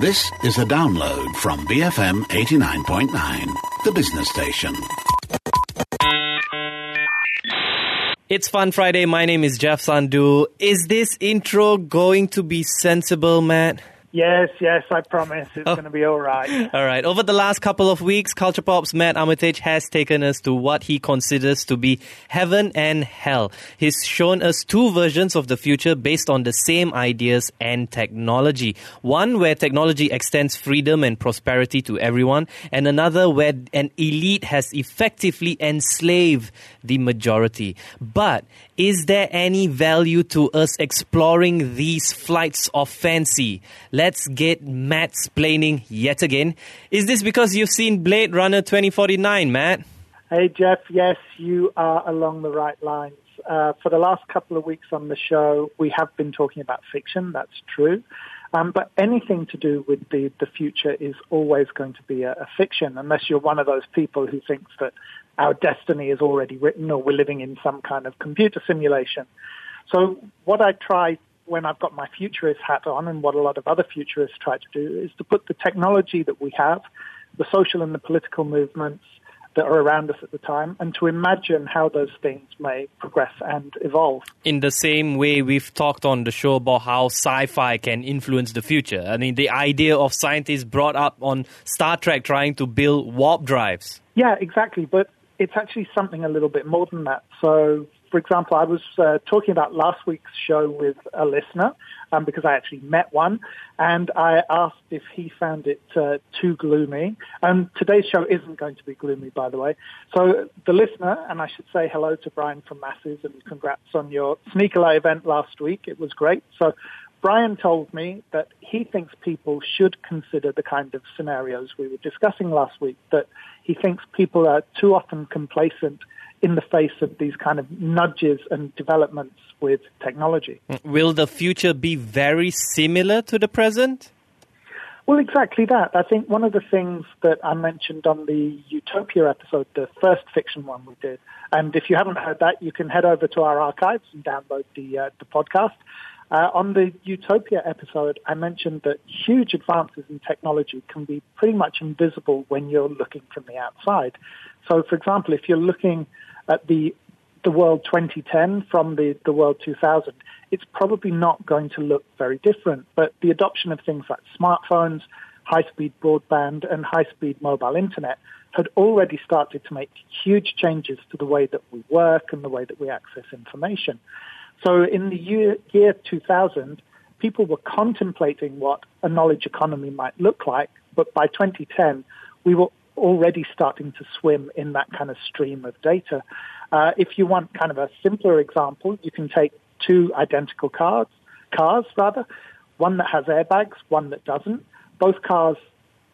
This is a download from BFM 89.9, the business station. It's Fun Friday. My name is Jeff Sandhu. Is this intro going to be sensible, Matt? Yes, yes, I promise it's Oh. going to be all right. All right. Over the last couple of weeks, Culture Pop's Matt Armitage has taken us to what he considers to be heaven and hell. He's shown us two versions of the future based on the same ideas and technology. One where technology extends freedom and prosperity to everyone, and another where an elite has effectively enslaved the majority. But is there any value to us exploring these flights of fancy? Let's get Matt's splaining yet again. Is this because you've seen Blade Runner 2049, Matt? Hey, Jeff, yes, you are along the right lines. Uh, for the last couple of weeks on the show, we have been talking about fiction, that's true. Um, but anything to do with the, the future is always going to be a, a fiction, unless you're one of those people who thinks that our destiny is already written or we're living in some kind of computer simulation. So what I try when I've got my futurist hat on and what a lot of other futurists try to do is to put the technology that we have, the social and the political movements that are around us at the time, and to imagine how those things may progress and evolve. In the same way, we've talked on the show about how sci fi can influence the future. I mean, the idea of scientists brought up on Star Trek trying to build warp drives. Yeah, exactly. But it's actually something a little bit more than that. So, for example, I was uh, talking about last week's show with a listener um, because I actually met one, and I asked if he found it uh, too gloomy. And today's show isn't going to be gloomy, by the way. So, the listener, and I should say hello to Brian from Masses and congrats on your Sneaker event last week. It was great. So, Brian told me that he thinks people should consider the kind of scenarios we were discussing last week, that he thinks people are too often complacent in the face of these kind of nudges and developments with technology. Will the future be very similar to the present? Well, exactly that. I think one of the things that I mentioned on the Utopia episode, the first fiction one we did, and if you haven't heard that, you can head over to our archives and download the uh, the podcast. Uh, on the Utopia episode, I mentioned that huge advances in technology can be pretty much invisible when you're looking from the outside. So, for example, if you're looking at the the world 2010 from the, the world 2000, it's probably not going to look very different. But the adoption of things like smartphones, high-speed broadband, and high-speed mobile internet had already started to make huge changes to the way that we work and the way that we access information. So in the year, year 2000, people were contemplating what a knowledge economy might look like, but by 2010, we were already starting to swim in that kind of stream of data. Uh, if you want kind of a simpler example, you can take two identical cars, cars rather, one that has airbags, one that doesn't. Both cars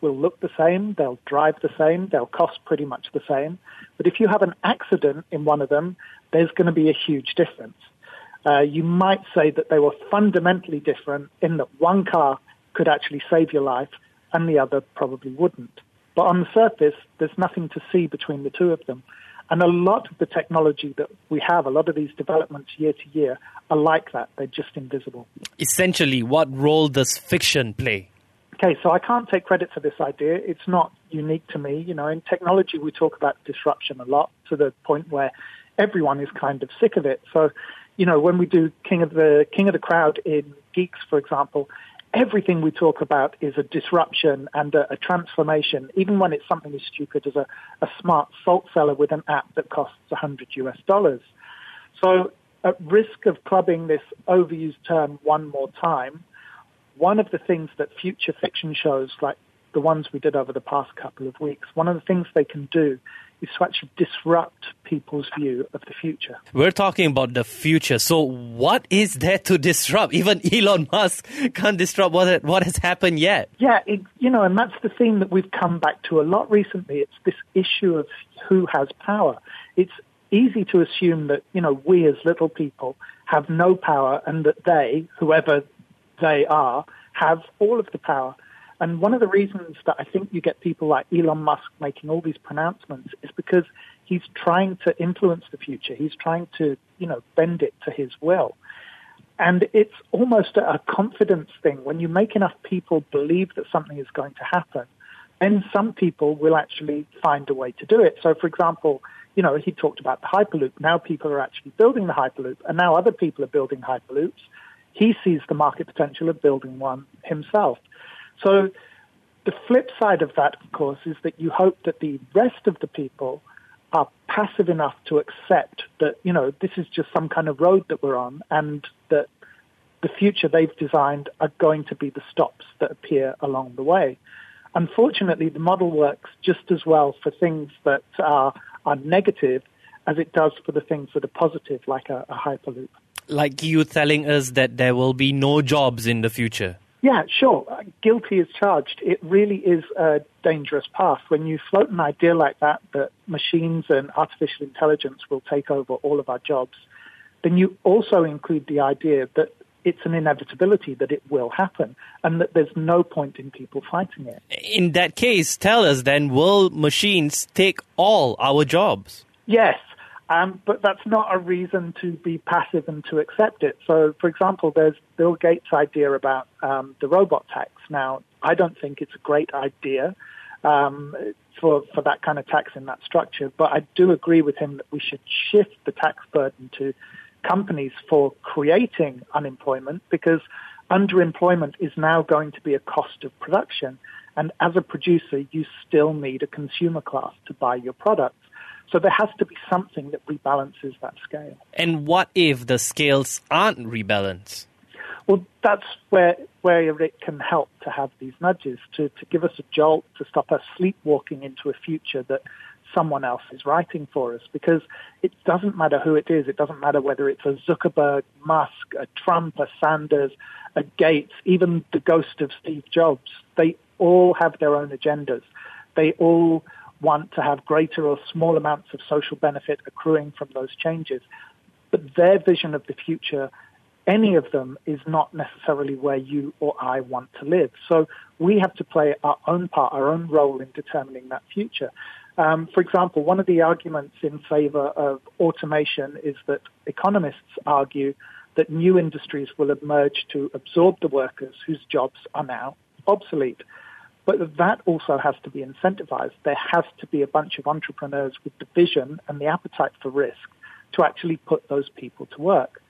will look the same, they'll drive the same, they'll cost pretty much the same. But if you have an accident in one of them, there's going to be a huge difference. Uh, you might say that they were fundamentally different in that one car could actually save your life and the other probably wouldn't. But on the surface, there's nothing to see between the two of them. And a lot of the technology that we have, a lot of these developments year to year, are like that. They're just invisible. Essentially, what role does fiction play? Okay, so I can't take credit for this idea. It's not unique to me. You know, in technology, we talk about disruption a lot to the point where everyone is kind of sick of it. So, you know, when we do King of the King of the Crowd in Geeks, for example, everything we talk about is a disruption and a, a transformation, even when it's something as stupid as a, a smart salt cellar with an app that costs 100 US dollars. So at risk of clubbing this overused term one more time, one of the things that future fiction shows like the ones we did over the past couple of weeks, one of the things they can do is to actually disrupt people's view of the future. We're talking about the future. So, what is there to disrupt? Even Elon Musk can't disrupt what what has happened yet. Yeah, it, you know, and that's the theme that we've come back to a lot recently. It's this issue of who has power. It's easy to assume that you know we as little people have no power, and that they, whoever they are, have all of the power. And one of the reasons that I think you get people like Elon Musk making all these pronouncements is because he's trying to influence the future. He's trying to, you know, bend it to his will. And it's almost a confidence thing. When you make enough people believe that something is going to happen, then some people will actually find a way to do it. So, for example, you know, he talked about the Hyperloop. Now people are actually building the Hyperloop, and now other people are building Hyperloops. He sees the market potential of building one himself. So, the flip side of that, of course, is that you hope that the rest of the people are passive enough to accept that, you know, this is just some kind of road that we're on and that the future they've designed are going to be the stops that appear along the way. Unfortunately, the model works just as well for things that are, are negative as it does for the things that are positive, like a, a hyperloop. Like you telling us that there will be no jobs in the future. Yeah, sure. Uh, guilty is charged. It really is a dangerous path. When you float an idea like that, that machines and artificial intelligence will take over all of our jobs, then you also include the idea that it's an inevitability that it will happen and that there's no point in people fighting it. In that case, tell us then, will machines take all our jobs? Yes. Um, but that's not a reason to be passive and to accept it. So, for example, there's Bill Gates' idea about um, the robot tax. Now, I don't think it's a great idea um, for for that kind of tax in that structure, but I do agree with him that we should shift the tax burden to companies for creating unemployment because underemployment is now going to be a cost of production. And as a producer, you still need a consumer class to buy your products. So there has to be something that rebalances that scale. And what if the scales aren't rebalanced? Well, that's where where it can help to have these nudges to, to give us a jolt to stop us sleepwalking into a future that someone else is writing for us because it doesn't matter who it is. It doesn't matter whether it's a Zuckerberg, Musk, a Trump, a Sanders, a Gates, even the ghost of Steve Jobs. They all have their own agendas. They all want to have greater or small amounts of social benefit accruing from those changes. But their vision of the future, any of them, is not necessarily where you or I want to live. So we have to play our own part, our own role in determining that future. Um, for example, one of the arguments in favor of automation is that economists argue that new industries will emerge to absorb the workers whose jobs are now obsolete. But that also has to be incentivized. There has to be a bunch of entrepreneurs with the vision and the appetite for risk to actually put those people to work.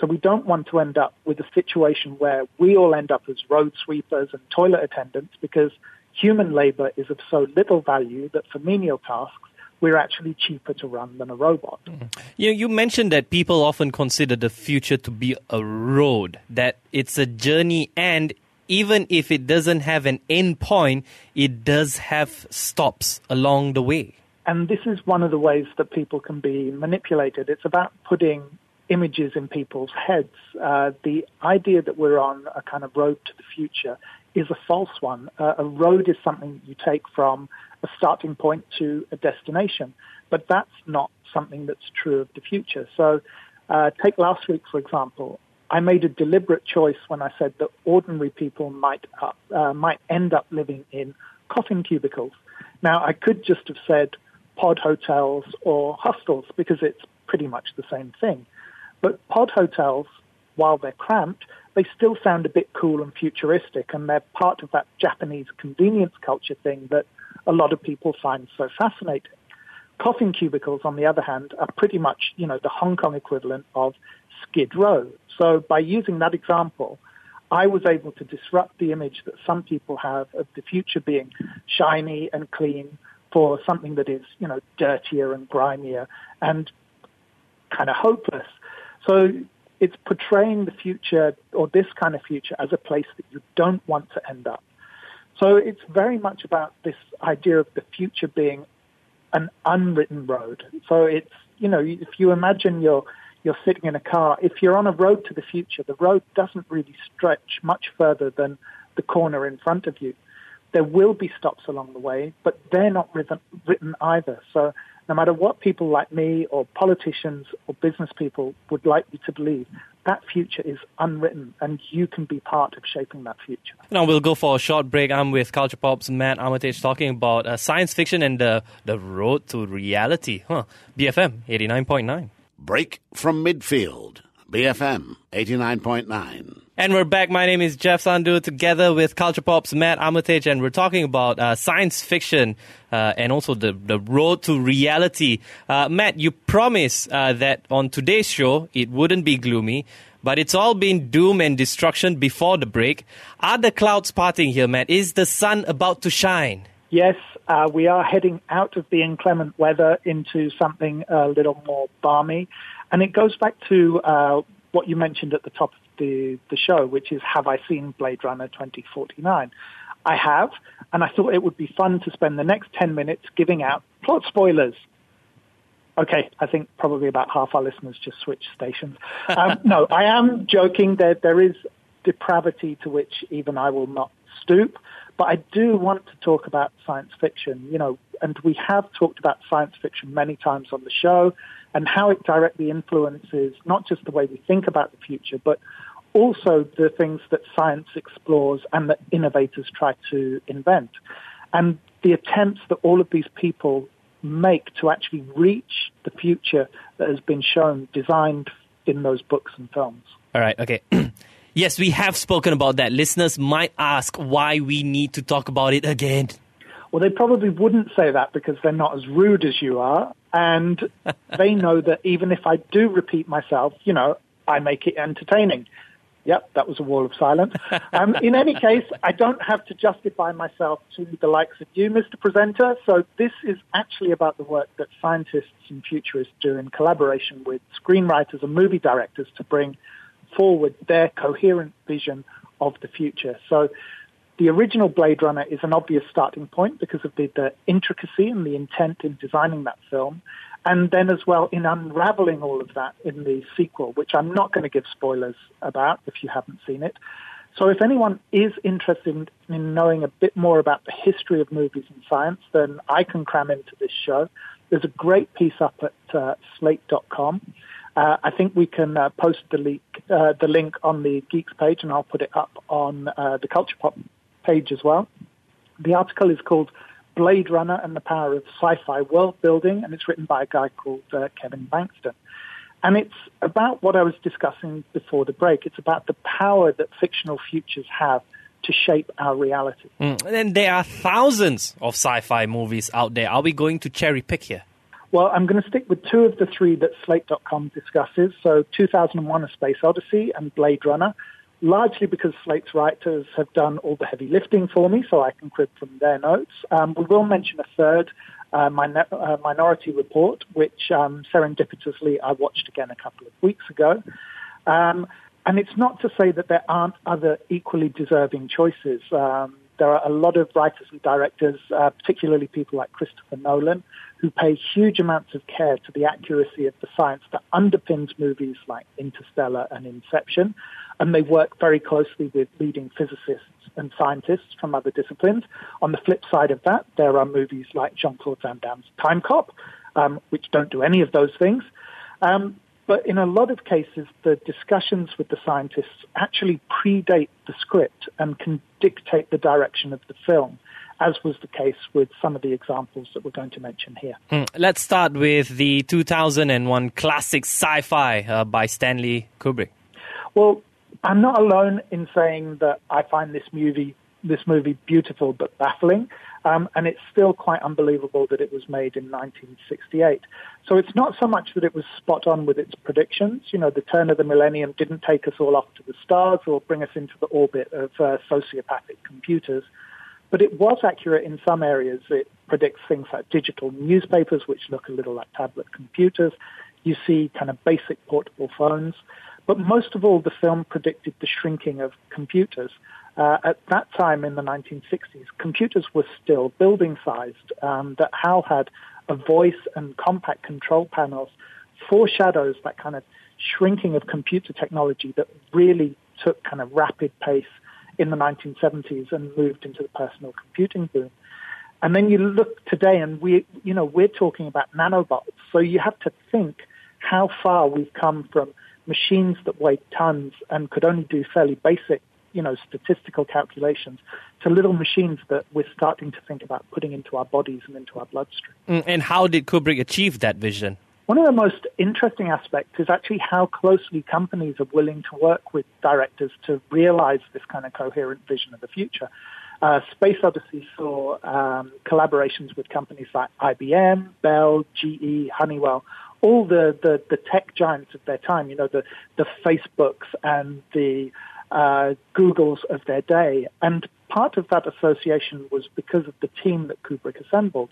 So we don't want to end up with a situation where we all end up as road sweepers and toilet attendants because human labor is of so little value that for menial tasks, we're actually cheaper to run than a robot. Mm. You, you mentioned that people often consider the future to be a road, that it's a journey, and even if it doesn't have an end point, it does have stops along the way. And this is one of the ways that people can be manipulated. It's about putting images in people's heads. Uh, the idea that we're on a kind of road to the future is a false one. Uh, a road is something you take from a starting point to a destination, but that's not something that's true of the future. So uh, take last week, for example. I made a deliberate choice when I said that ordinary people might uh, might end up living in coffin cubicles. Now, I could just have said pod hotels or hostels because it's pretty much the same thing. But pod hotels, while they're cramped, they still sound a bit cool and futuristic, and they're part of that Japanese convenience culture thing that a lot of people find so fascinating. Coffin cubicles, on the other hand, are pretty much, you know, the Hong Kong equivalent of Skid Row. So by using that example, I was able to disrupt the image that some people have of the future being shiny and clean for something that is, you know, dirtier and grimier and kind of hopeless. So it's portraying the future or this kind of future as a place that you don't want to end up. So it's very much about this idea of the future being an unwritten road. So it's, you know, if you imagine you're, you're sitting in a car, if you're on a road to the future, the road doesn't really stretch much further than the corner in front of you. There will be stops along the way, but they're not written, written either. So no matter what people like me or politicians or business people would like you to believe, that future is unwritten and you can be part of shaping that future. Now we'll go for a short break. I'm with Culture Pop's Matt Armitage talking about uh, science fiction and the, the road to reality. Huh. BFM 89.9. Break from midfield. BFM 89.9. And we're back. My name is Jeff Sandhu, together with Culture Pop's Matt Armitage, and we're talking about uh, science fiction uh, and also the, the road to reality. Uh, Matt, you promised uh, that on today's show it wouldn't be gloomy, but it's all been doom and destruction before the break. Are the clouds parting here, Matt? Is the sun about to shine? Yes, uh, we are heading out of the inclement weather into something a little more balmy. And it goes back to uh, what you mentioned at the top of the, the show, which is have I seen Blade Runner 2049? I have, and I thought it would be fun to spend the next 10 minutes giving out plot spoilers. Okay, I think probably about half our listeners just switched stations. Um, no, I am joking. There, there is depravity to which even I will not stoop. But I do want to talk about science fiction, you know, and we have talked about science fiction many times on the show and how it directly influences not just the way we think about the future, but also the things that science explores and that innovators try to invent. And the attempts that all of these people make to actually reach the future that has been shown, designed in those books and films. All right, okay. yes, we have spoken about that. Listeners might ask why we need to talk about it again. Well, they probably wouldn't say that because they're not as rude as you are. And they know that even if I do repeat myself, you know, I make it entertaining. Yep, that was a wall of silence. Um, in any case, I don't have to justify myself to the likes of you, Mr. Presenter. So this is actually about the work that scientists and futurists do in collaboration with screenwriters and movie directors to bring forward their coherent vision of the future. So the original Blade Runner is an obvious starting point because of the, the intricacy and the intent in designing that film. And then as well in unraveling all of that in the sequel, which I'm not going to give spoilers about if you haven't seen it. So if anyone is interested in, knowing a bit more about the history of movies and science, then I can cram into this show. There's a great piece up at uh, slate.com. Uh, I think we can uh, post the link, uh, the link on the Geeks page, and I'll put it up on uh, the Culture Pop page as well. The article is called Blade Runner and the Power of Sci-Fi World Building, and it's written by a guy called uh, Kevin Bankston. And it's about what I was discussing before the break. It's about the power that fictional futures have to shape our reality. Mm. And there are thousands of sci-fi movies out there. Are we going to cherry pick here? Well, I'm going to stick with two of the three that Slate.com discusses. So 2001 A Space Odyssey and Blade Runner largely because Slate's writers have done all the heavy lifting for me, so I can crib from their notes. Um, we will mention a third, uh, uh, Minority Report, which um, serendipitously I watched again a couple of weeks ago. Um, and it's not to say that there aren't other equally deserving choices. Um, there are a lot of writers and directors, uh, particularly people like Christopher Nolan, who pay huge amounts of care to the accuracy of the science that underpins movies like Interstellar and Inception and they work very closely with leading physicists and scientists from other disciplines. On the flip side of that, there are movies like Jean-Claude Van Damme's Timecop, um, which don't do any of those things. Um, but in a lot of cases, the discussions with the scientists actually predate the script and can dictate the direction of the film, as was the case with some of the examples that we're going to mention here. Mm. Let's start with the 2001 classic sci-fi uh, by Stanley Kubrick. Well, I'm not alone in saying that I find this movie this movie beautiful but baffling, um, and it's still quite unbelievable that it was made in 1968. So it's not so much that it was spot on with its predictions. You know, the turn of the millennium didn't take us all off to the stars or bring us into the orbit of uh, sociopathic computers. But it was accurate in some areas. It predicts things like digital newspapers, which look a little like tablet computers. You see kind of basic portable phones. But most of all, the film predicted the shrinking of computers. Uh, at that time in the 1960s, computers were still building sized. Um, that HAL had a voice and compact control panels foreshadows that kind of shrinking of computer technology that really took kind of rapid pace in the 1970s and moved into the personal computing boom. And then you look today and we, you know, we're talking about nanobots. So you have to think how far we've come from machines that weighed tons and could only do fairly basic, you know, statistical calculations to little machines that we're starting to think about putting into our bodies and into our bloodstream. Mm, and how did Kubrick achieve that vision? One of the most interesting aspects is actually how closely companies are willing to work with directors to realize this kind of coherent vision of the future. Uh, Space Odyssey saw um, collaborations with companies like IBM, Bell, GE, Honeywell, all the, the, the, tech giants of their time, you know, the, the Facebooks and the uh, Googles of their day. And part of that association was because of the team that Kubrick assembled.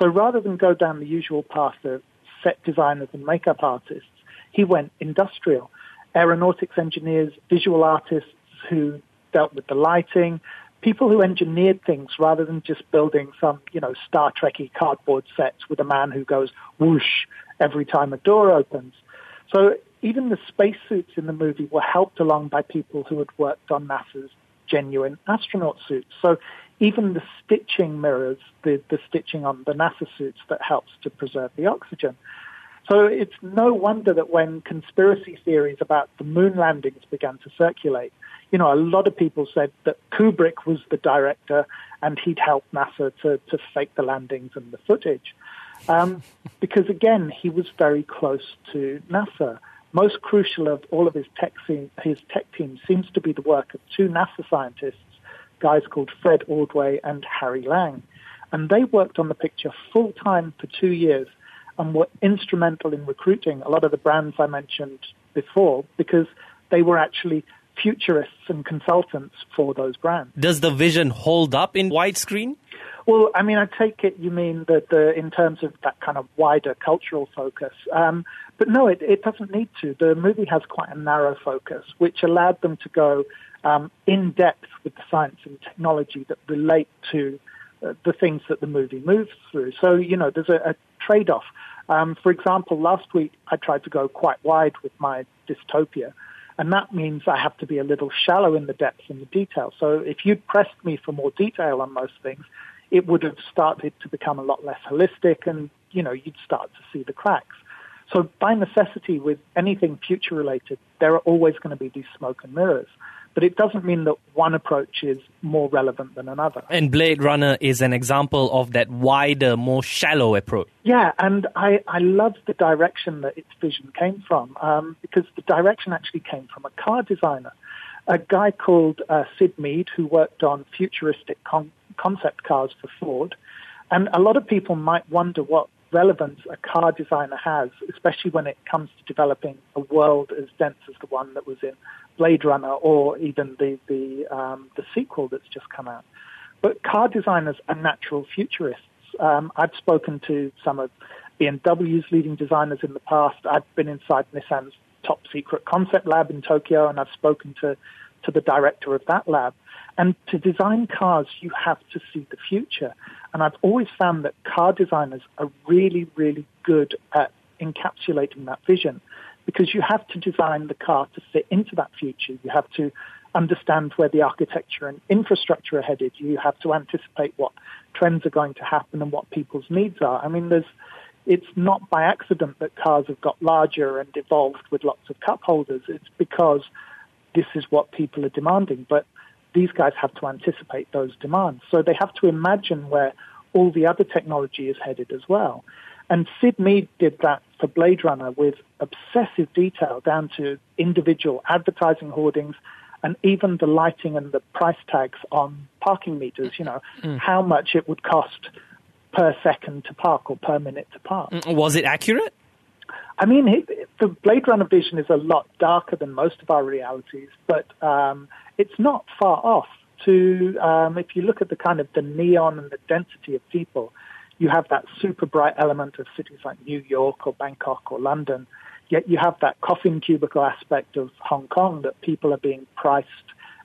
So rather than go down the usual path of set designers and makeup artists, he went industrial. Aeronautics engineers, visual artists who dealt with the lighting, people who engineered things rather than just building some, you know, Star Trekky cardboard sets with a man who goes whoosh every time a door opens. So even the spacesuits in the movie were helped along by people who had worked on NASA's genuine astronaut suits. So even the stitching mirrors the, the stitching on the NASA suits that helps to preserve the oxygen. So it's no wonder that when conspiracy theories about the moon landings began to circulate, you know, a lot of people said that Kubrick was the director and he'd helped NASA to, to fake the landings and the footage. Um, because again, he was very close to NASA. Most crucial of all of his tech, team, his tech team seems to be the work of two NASA scientists guys called Fred Ordway and Harry Lange. And they worked on the picture full time for two years and were instrumental in recruiting a lot of the brands I mentioned before because they were actually futurists and consultants for those brands. Does the vision hold up in widescreen? Well, I mean, I take it you mean that the, in terms of that kind of wider cultural focus. Um, but no, it, it doesn't need to. The movie has quite a narrow focus, which allowed them to go um, in depth with the science and technology that relate to uh, the things that the movie moves through. So, you know, there's a, a trade off. Um, for example, last week I tried to go quite wide with my dystopia, and that means I have to be a little shallow in the depth and the detail. So, if you'd pressed me for more detail on most things, it would have started to become a lot less holistic, and you know, you'd start to see the cracks. So, by necessity, with anything future related, there are always going to be these smoke and mirrors but it doesn't mean that one approach is more relevant than another. And Blade Runner is an example of that wider, more shallow approach. Yeah, and I, I love the direction that its vision came from um, because the direction actually came from a car designer, a guy called uh, Syd Mead who worked on futuristic con- concept cars for Ford. And a lot of people might wonder what relevance a car designer has, especially when it comes to developing a world as dense as the one that was in Blade Runner or even the the, um, the sequel that's just come out. But car designers are natural futurists. Um, I've spoken to some of BMW's leading designers in the past. I've been inside Nissan's top secret concept lab in Tokyo, and I've spoken to to the director of that lab. And to design cars, you have to see the future. And I've always found that car designers are really, really good at encapsulating that vision because you have to design the car to fit into that future. You have to understand where the architecture and infrastructure are headed. You have to anticipate what trends are going to happen and what people's needs are. I mean, there's, it's not by accident that cars have got larger and evolved with lots of cup holders. It's because this is what people are demanding. But these guys have to anticipate those demands. So they have to imagine where all the other technology is headed as well. And Syd Mead did that for Blade Runner with obsessive detail down to individual advertising hoardings and even the lighting and the price tags on parking meters, you know, mm. how much it would cost per second to park or per minute to park. Mm, was it accurate? I mean, it, the Blade Runner vision is a lot darker than most of our realities, but um, it's not far off. To um, if you look at the kind of the neon and the density of people, you have that super bright element of cities like New York or Bangkok or London. Yet you have that coffin cubicle aspect of Hong Kong that people are being priced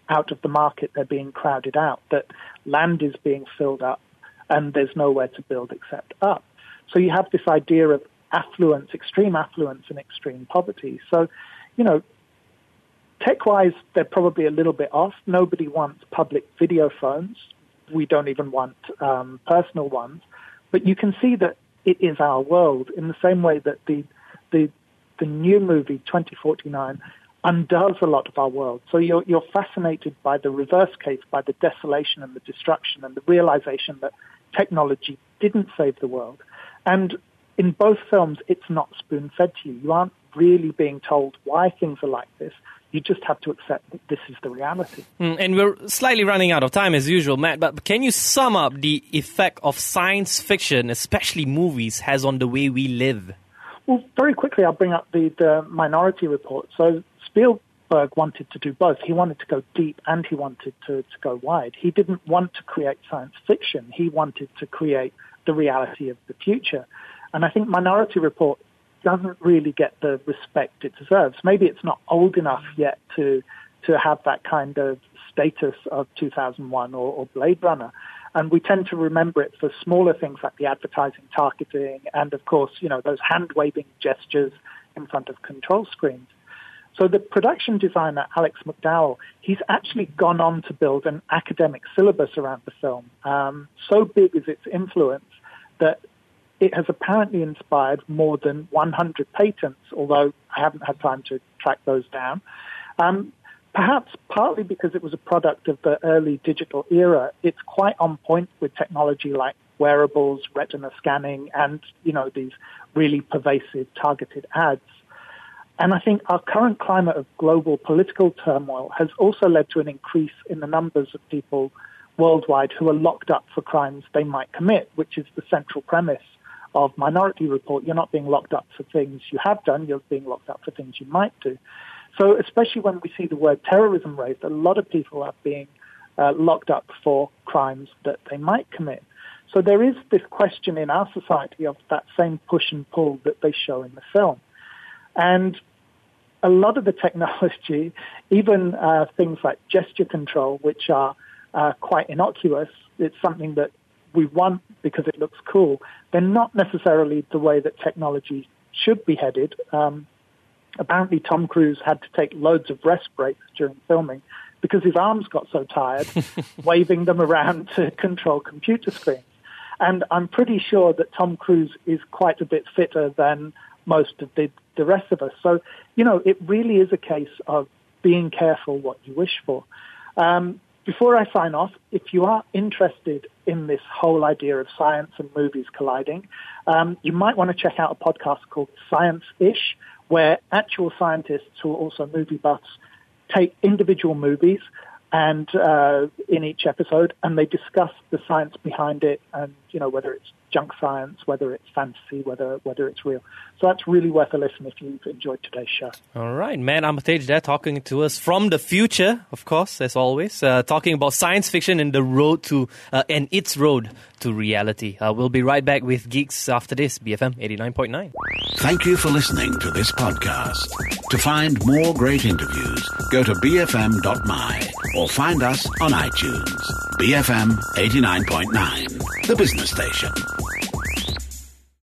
out of the market, they're being crowded out, that land is being filled up and there's nowhere to build except up. So you have this idea of affluence, extreme affluence and extreme poverty. So, you know, tech-wise, they're probably a little bit off. Nobody wants public video phones. We don't even want um, personal ones. But you can see that it is our world in the same way that the the the new movie 2049 undoes a lot of our world. So you're you're fascinated by the reverse case, by the desolation and the destruction and the realization that technology didn't save the world. And in both films, it's not spoon fed to you. You aren't really being told why things are like this. You just have to accept that this is the reality. Mm, and we're slightly running out of time as usual, Matt, but can you sum up the effect of science fiction, especially movies, has on the way we live? Well, very quickly, I'll bring up the, the Minority Report. So Spielberg wanted to do both. He wanted to go deep and he wanted to, to go wide. He didn't want to create science fiction. He wanted to create the reality of the future. And I think Minority Report doesn't really get the respect it deserves. Maybe it's not old enough yet to to have that kind of status of 2001 or, or Blade Runner. And we tend to remember it for smaller things like the advertising targeting and, of course, you know, those hand waving gestures in front of control screens. So the production designer, Alex McDowell, he's actually gone on to build an academic syllabus around the film. Um, so big is its influence that it has apparently inspired more than 100 patents, although I haven't had time to track those down. Um, perhaps partly because it was a product of the early digital era, it's quite on point with technology like wearables, retina scanning, and, you know, these really pervasive targeted ads. And I think our current climate of global political turmoil has also led to an increase in the numbers of people worldwide who are locked up for crimes they might commit, which is the central premise of Minority Report, you're not being locked up for things you have done, you're being locked up for things you might do. So especially when we see the word terrorism raised, a lot of people are being uh, locked up for crimes that they might commit. So there is this question in our society of that same push and pull that they show in the film. And a lot of the technology, even uh, things like gesture control, which are uh, quite innocuous, it's something that we want because it looks cool, they're not necessarily the way that technology should be headed. Um, apparently, Tom Cruise had to take loads of rest breaks during filming because his arms got so tired waving them around to control computer screens. And I'm pretty sure that Tom Cruise is quite a bit fitter than most of the, the rest of us. So, you know, it really is a case of being careful what you wish for. Um, before I sign off, if you are interested in this whole idea of science and movies colliding, um, you might want to check out a podcast called Science Ish, where actual scientists who are also movie buffs take individual movies and uh, in each episode, and they discuss the science behind it, and you know whether it's junk science, whether it's fantasy, whether whether it's real. So that's really worth a listen if you've enjoyed today's show. All right, Matt Armitage there talking to us from the future, of course, as always, uh, talking about science fiction and the road to uh, and its road to reality. Uh, we'll be right back with Geeks after this, BFM eighty nine point nine. Thank you for listening to this podcast. To find more great interviews, go to bfm.my or find us on iTunes. BFM 89.9, the business station.